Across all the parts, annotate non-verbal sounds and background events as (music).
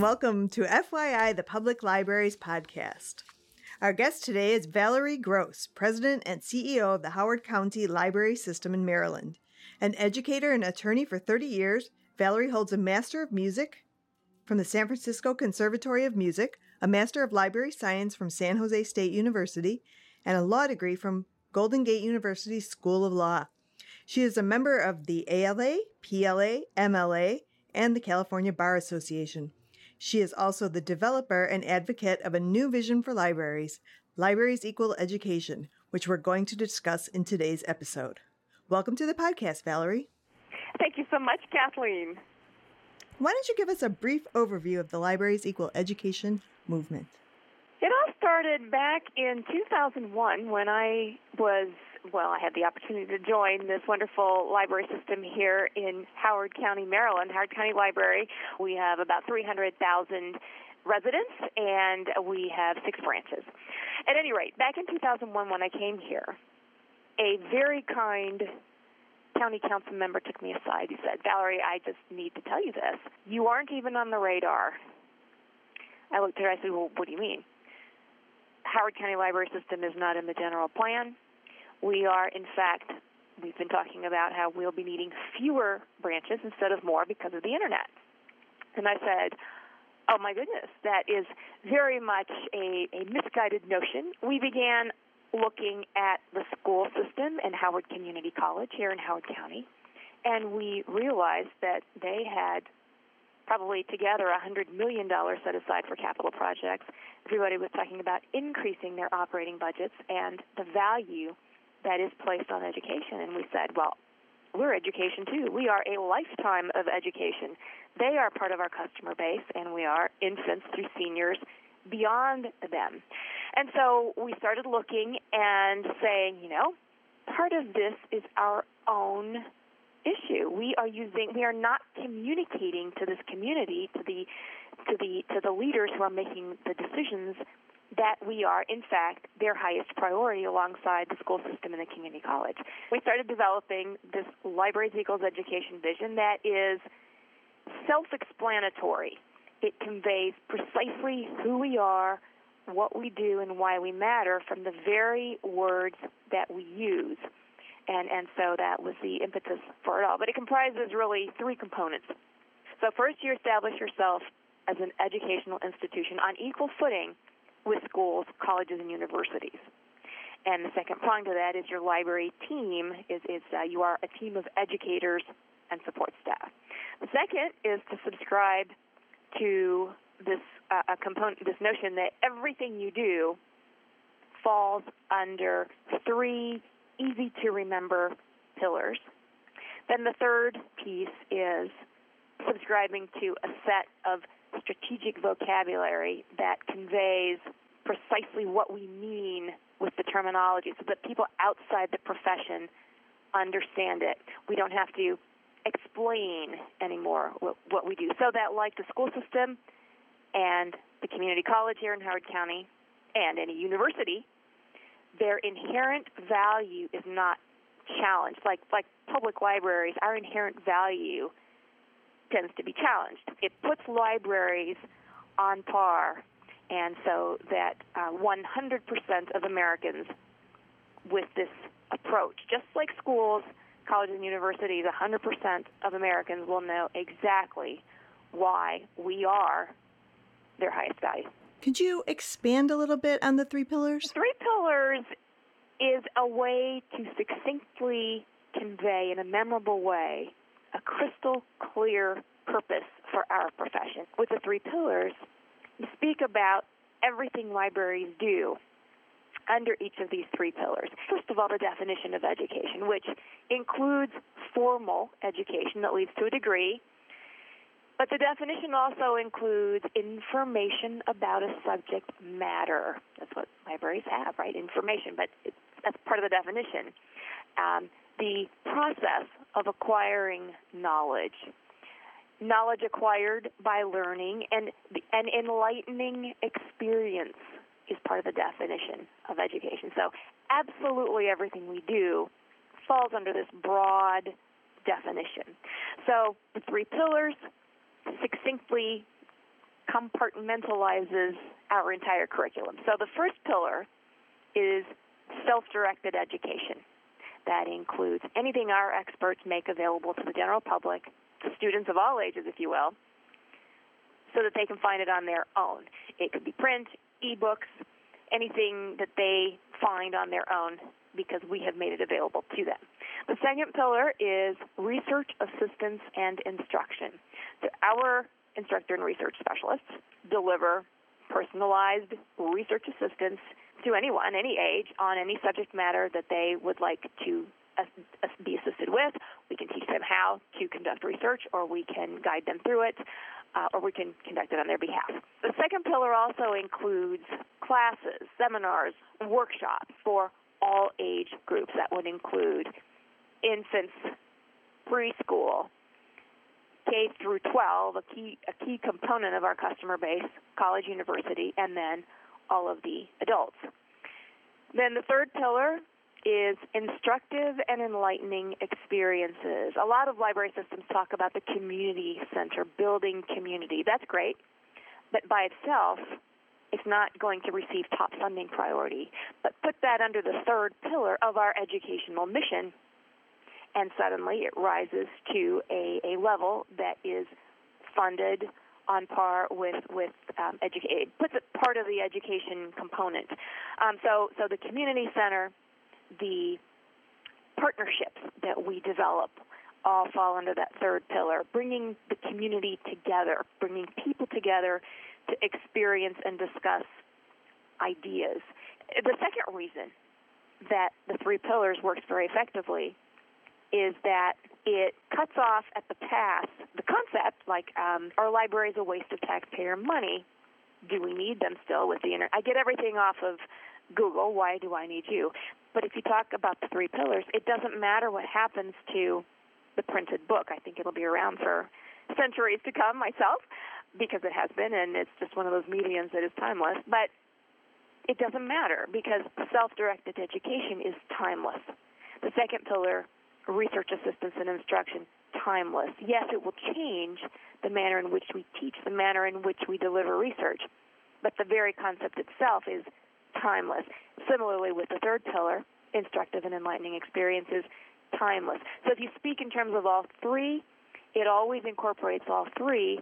Welcome to FYI, the Public Libraries Podcast. Our guest today is Valerie Gross, President and CEO of the Howard County Library System in Maryland. An educator and attorney for 30 years, Valerie holds a Master of Music from the San Francisco Conservatory of Music, a Master of Library Science from San Jose State University, and a law degree from Golden Gate University School of Law. She is a member of the ALA, PLA, MLA, and the California Bar Association. She is also the developer and advocate of a new vision for libraries, Libraries Equal Education, which we're going to discuss in today's episode. Welcome to the podcast, Valerie. Thank you so much, Kathleen. Why don't you give us a brief overview of the Libraries Equal Education movement? It all started back in 2001 when I was well, I had the opportunity to join this wonderful library system here in Howard County, Maryland, Howard County Library. We have about 300,000 residents and we have six branches. At any rate, back in 2001 when I came here, a very kind county council member took me aside. He said, Valerie, I just need to tell you this. You aren't even on the radar. I looked at her, I said, Well, what do you mean? Howard County Library System is not in the general plan. We are, in fact, we've been talking about how we'll be needing fewer branches instead of more because of the internet. And I said, Oh my goodness, that is very much a, a misguided notion. We began looking at the school system and Howard Community College here in Howard County, and we realized that they had probably together a $100 million set aside for capital projects. Everybody was talking about increasing their operating budgets and the value that is placed on education. And we said, well, we're education too. We are a lifetime of education. They are part of our customer base, and we are infants through seniors beyond them. And so we started looking and saying, you know, part of this is our own issue. We are using we are not communicating to this community, to the to the to the leaders who are making the decisions that we are, in fact, their highest priority alongside the school system and the community college. We started developing this Libraries Equals Education vision that is self explanatory. It conveys precisely who we are, what we do, and why we matter from the very words that we use. And, and so that was the impetus for it all. But it comprises really three components. So, first, you establish yourself as an educational institution on equal footing with schools, colleges, and universities. And the second prong to that is your library team is, is uh, you are a team of educators and support staff. The second is to subscribe to this uh, a component, this notion that everything you do falls under three easy to remember pillars. Then the third piece is subscribing to a set of strategic vocabulary that conveys precisely what we mean with the terminology so that people outside the profession understand it. We don't have to explain anymore what, what we do. So that, like the school system and the community college here in Howard County and any university, their inherent value is not challenged. Like like public libraries, our inherent value tends to be challenged. It puts libraries on par, and so that uh, 100% of Americans with this approach, just like schools, colleges, and universities, 100% of Americans will know exactly why we are their highest value. Could you expand a little bit on the three pillars? Three pillars is a way to succinctly convey in a memorable way a crystal clear purpose for our profession. With the three pillars, we speak about everything libraries do under each of these three pillars. First of all, the definition of education, which includes formal education that leads to a degree, but the definition also includes information about a subject matter. That's what libraries have, right? Information, but that's part of the definition. Um, the process of acquiring knowledge, knowledge acquired by learning, and an enlightening experience is part of the definition of education. So, absolutely everything we do falls under this broad definition. So, the three pillars succinctly compartmentalizes our entire curriculum. So the first pillar is self directed education. That includes anything our experts make available to the general public, to students of all ages, if you will, so that they can find it on their own. It could be print, ebooks, anything that they find on their own because we have made it available to them. The second pillar is research assistance and instruction. So our instructor and research specialists deliver personalized research assistance to anyone, any age, on any subject matter that they would like to be assisted with. We can teach them how to conduct research, or we can guide them through it, uh, or we can conduct it on their behalf. The second pillar also includes classes, seminars, workshops for all age groups. That would include infants, preschool, K through 12, a key a key component of our customer base, college, university, and then all of the adults. Then the third pillar is instructive and enlightening experiences. A lot of library systems talk about the community center, building community. That's great, but by itself, it's not going to receive top funding priority. But put that under the third pillar of our educational mission, and suddenly it rises to a, a level that is funded on par with with um, educate puts it part of the education component. Um, so so the community center, the partnerships that we develop all fall under that third pillar, bringing the community together, bringing people together to experience and discuss ideas. The second reason that the three pillars works very effectively is that it cuts off at the pass the concept like um, our library is a waste of taxpayer money. Do we need them still with the internet? I get everything off of Google. Why do I need you? But if you talk about the three pillars, it doesn't matter what happens to the printed book. I think it'll be around for centuries to come myself because it has been, and it's just one of those mediums that is timeless. But it doesn't matter because self directed education is timeless. The second pillar research assistance and instruction timeless. Yes, it will change the manner in which we teach, the manner in which we deliver research, but the very concept itself is timeless. Similarly, with the third pillar, instructive and enlightening experiences, timeless. So if you speak in terms of all three, it always incorporates all three,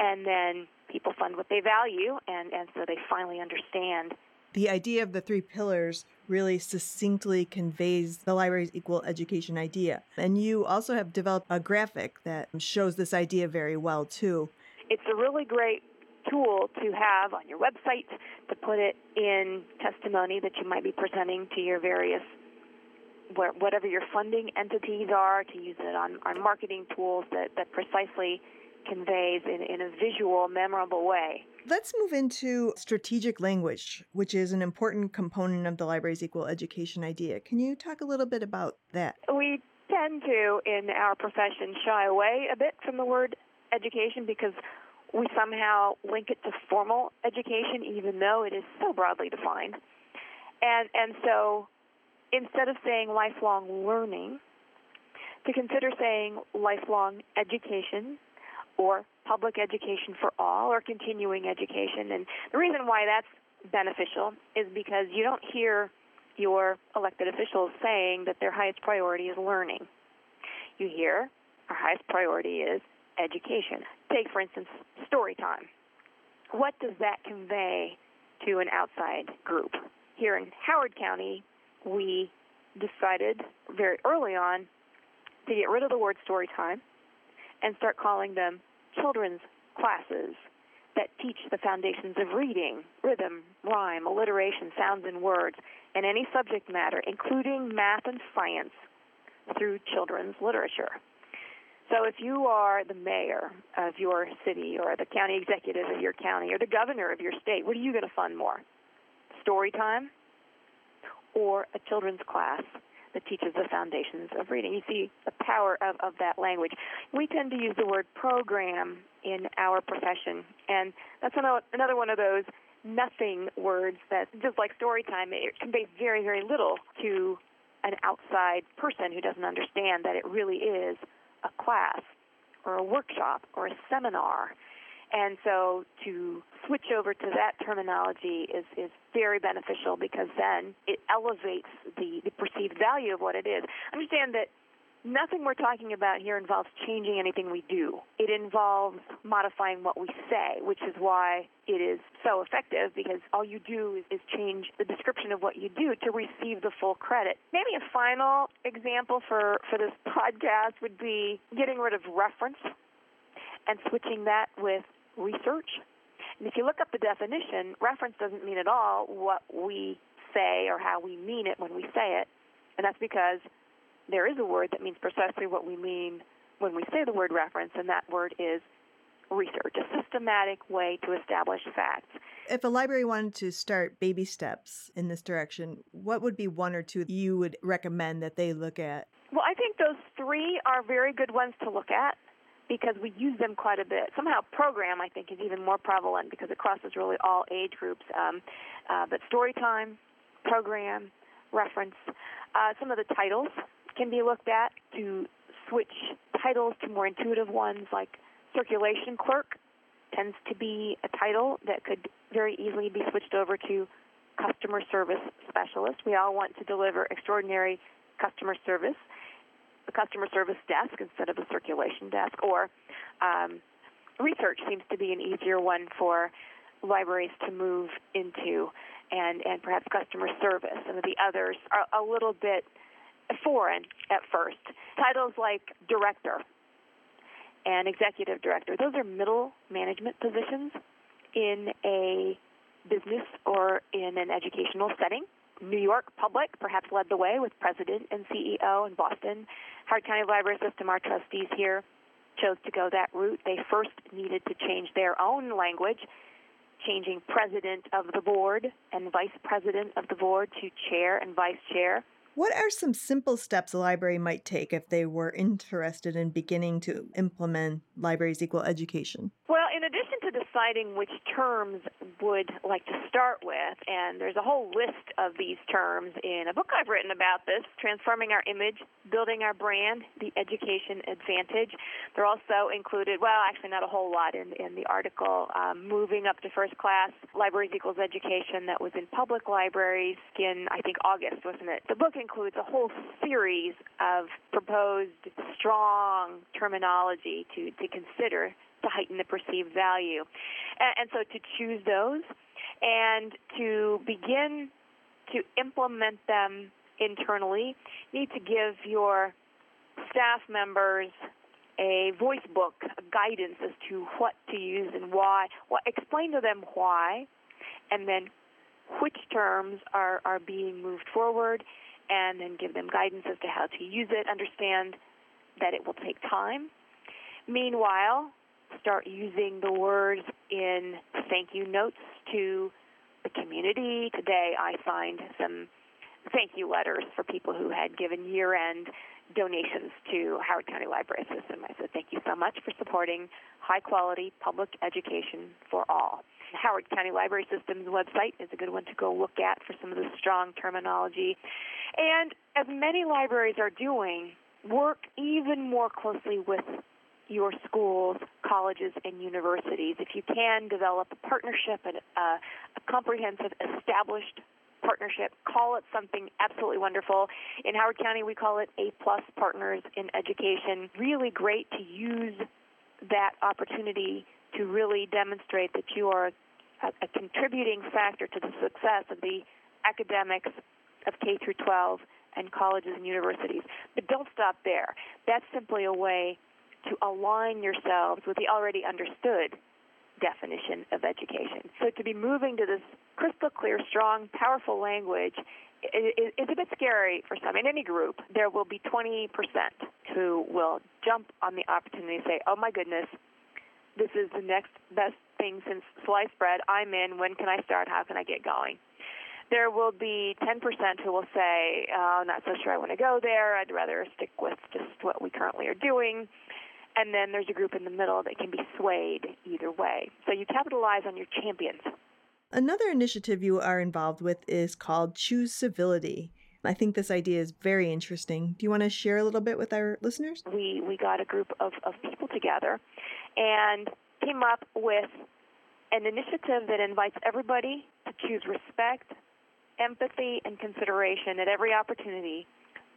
and then people fund what they value, and, and so they finally understand the idea of the three pillars really succinctly conveys the library's equal education idea. And you also have developed a graphic that shows this idea very well, too. It's a really great tool to have on your website to put it in testimony that you might be presenting to your various whatever your funding entities are to use it on, on marketing tools that, that precisely conveys in, in a visual, memorable way. Let's move into strategic language, which is an important component of the library's equal education idea. Can you talk a little bit about that? We tend to, in our profession, shy away a bit from the word education because we somehow link it to formal education, even though it is so broadly defined. And, and so instead of saying lifelong learning, to consider saying lifelong education or public education for all or continuing education. And the reason why that's beneficial is because you don't hear your elected officials saying that their highest priority is learning. You hear our highest priority is education. Take, for instance, story time. What does that convey to an outside group? Here in Howard County, we decided very early on to get rid of the word story time and start calling them children's classes that teach the foundations of reading, rhythm, rhyme, alliteration, sounds, and words, and any subject matter, including math and science, through children's literature. So if you are the mayor of your city or the county executive of your county or the governor of your state, what are you going to fund more? Story time or a children's class that teaches the foundations of reading. You see the power of, of that language. We tend to use the word program in our profession, and that's another one of those nothing words that, just like story time, it conveys very, very little to an outside person who doesn't understand that it really is a class or a workshop or a seminar. And so to switch over to that terminology is, is very beneficial because then it elevates the, the perceived value of what it is. Understand that nothing we're talking about here involves changing anything we do. It involves modifying what we say, which is why it is so effective because all you do is, is, change the description of what you do to receive the full credit. Maybe a final example for, for this (laughs) podcast would be getting rid of reference and switching that with research. And if you look up the definition, reference doesn't mean at all what we say or how we mean it when we say it. And that's because there is a word that means precisely what we mean when we say the word reference, and that word is research, a systematic way to establish facts. If a library wanted to start baby steps in this direction, what would be one or two you would recommend that they look at? Well, I think those three are very good ones to look at because we use them quite a bit. Somehow, program I think is even more prevalent because it crosses really all age groups. Um, uh, but story time, program, reference, uh, some of the titles can be looked at to switch titles to more intuitive ones like circulation clerk tends to be a title that could very easily be switched over to customer service specialist. We all want to deliver extraordinary customer service customer service desk instead of a circulation desk, or um, research seems to be an easier one for libraries to move into, and, and perhaps customer service. Some of the others are a little bit foreign at first. Titles like director and executive director, those are middle management positions in a business or in an educational setting. New York Public perhaps led the way with president and CEO in Boston. Howard County Library System, our trustees here, chose to go that route. They first needed to change their own language, changing president of the board and vice president of the board to chair and vice chair. What are some simple steps a library might take if they were interested in beginning to implement libraries equal education? Well, in addition to deciding which terms would like to start with, and there's a whole list of these terms in a book I've written about this, Transforming Our Image, Building Our Brand, The Education Advantage. They're also included, well, actually not a whole lot in, in the article, um, Moving Up to First Class, Libraries Equals Education, that was in public libraries in, I think, August, wasn't it? The book includes a whole series of proposed strong terminology to, to consider to heighten the perceived value. And, and so to choose those and to begin to implement them internally, you need to give your staff members a voice book, a guidance as to what to use and why. Well, explain to them why, and then which terms are, are being moved forward, and then give them guidance as to how to use it. Understand that it will take time. Meanwhile, start using the words in thank you notes to the community. Today I signed some thank you letters for people who had given year end donations to Howard County Library System. I said, thank you so much for supporting high quality public education for all. Howard County Library System's website is a good one to go look at for some of the strong terminology. And as many libraries are doing, work even more closely with your schools, colleges, and universities. If you can develop a partnership, a, uh, a comprehensive, established partnership, call it something absolutely wonderful. In Howard County, we call it A Plus Partners in Education. Really great to use that opportunity to really demonstrate that you are a, a contributing factor to the success of the academics of K through 12 and colleges and universities. But don't stop there. That's simply a way to align yourselves with the already understood definition of education. So to be moving to this crystal clear, strong, powerful language is, a bit scary for some. In any group, there will be 20% who will jump on the opportunity and say, oh my goodness, this is the next best thing since sliced bread. I'm in. When can I start? How can I get going? There will be 10% who will say, oh, I'm not so sure I want to go there. I'd rather stick with just what we currently are doing and then there's a group in the middle that can be swayed either way. So you capitalize on your champions. Another initiative you are involved with is called Choose Civility. I think this idea is very interesting. Do you want to share a little bit with our listeners? We we got a group of, of people together and came up with an initiative that invites everybody to choose respect, empathy, and consideration at every opportunity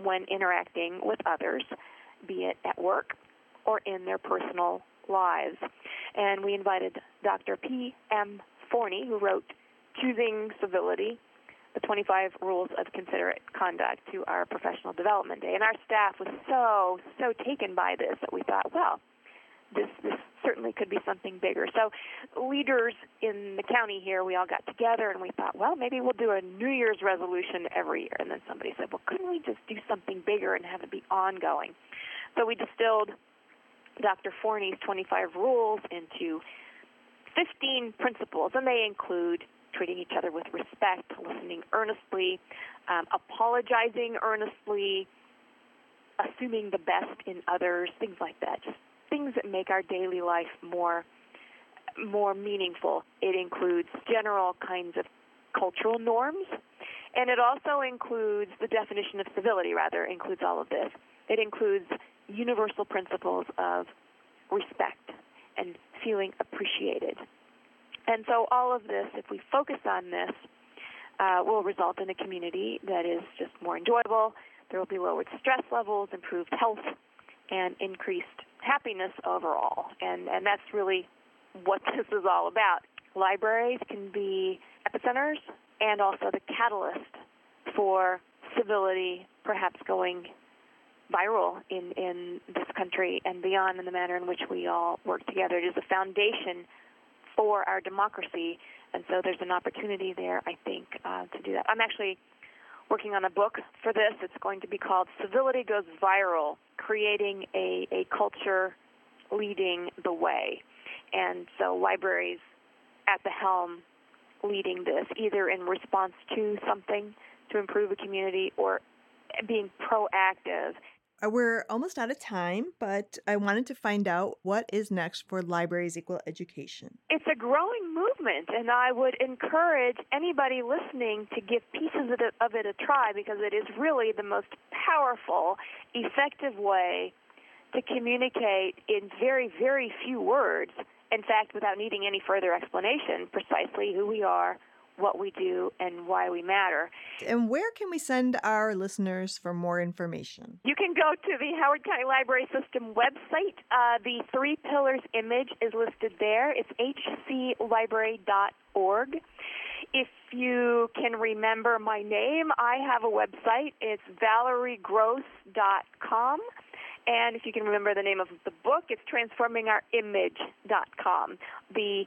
when interacting with others, be it at work or in their personal lives. And we invited Dr. P. M. Forni, who wrote Choosing Civility the 25 rules of considerate conduct to our professional development day. And our staff was so, so taken by this that we thought, well, this, this certainly could be something bigger. So, leaders in the county here, we all got together and we thought, well, maybe we'll do a New Year's resolution every year. And then somebody said, well, couldn't we just do something bigger and have it be ongoing? So, we distilled Dr. Forni's 25 rules into 15 principles, and they include treating each other with respect, listening earnestly, um, apologizing earnestly, assuming the best in others, things like that. Just things that make our daily life more more meaningful. It includes general kinds of cultural norms, and it also includes the definition of civility. Rather, includes all of this. It includes universal principles of respect and feeling appreciated and so all of this, if we focus on this, uh, will result in a community that is just more enjoyable. There will be lowered stress levels, improved health, and increased happiness overall. And and that's really what (laughs) this is all about. Libraries can be epicenters and also the catalyst for civility, perhaps going viral in, in this country and beyond in the manner in which we all work together. It is a foundation for our democracy. And so there's an opportunity there, I think, uh, to do that. I'm actually working on a book for this. It's going to be called Civility Goes Viral Creating a, a Culture Leading the Way. And so libraries at the helm leading this, either in response to something to improve a community or being proactive Uh, we're almost out of time, but I wanted to find out what is next for Libraries Equal Education. It's a growing movement, and I would encourage anybody listening to give pieces of it, of it a try because it is really the most powerful, effective way to communicate in very, very few words. In fact, without needing any further explanation, precisely who we are, what we do and why we matter. And where can we send our listeners for more information? You can go to the Howard County Library System website. Uh, the Three Pillars image is listed there. It's hclibrary.org. If you can remember my name, I have a website. It's valeriegross.com. And if you can remember the name of the book, it's transformingourimage.com. The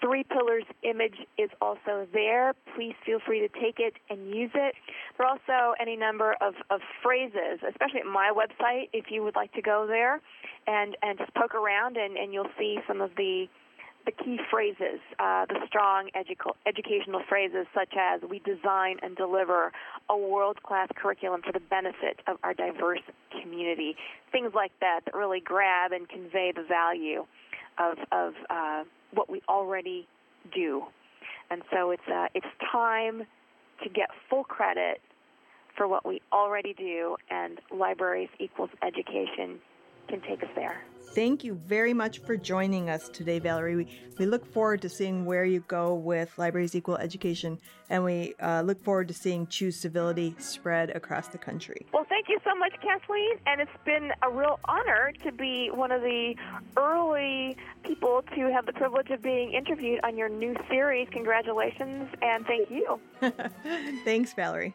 Three Pillars image is also there. Please feel free to take it and use it. There are also any number of, of phrases, especially at my website, if you would like to go there and, and just poke around and, and you'll see some of the the key phrases, uh, the strong edu- educational phrases such as we design and deliver a world-class curriculum for the benefit of our diverse community. Things like that that really grab and convey the value of, of uh, what we already do. And so it's uh, it's time to get full credit for what we already do, and libraries equals education can take us there. Thank you very much for joining us today, Valerie. We, we look forward to seeing where you go with Libraries Equal Education, and we uh, look forward to seeing Choose Civility spread across the country. Well, thank you so much, Kathleen, and it's been a real honor to be one of the early people to have the privilege of being interviewed on your new series. Congratulations, and thank you. (laughs) Thanks, Valerie.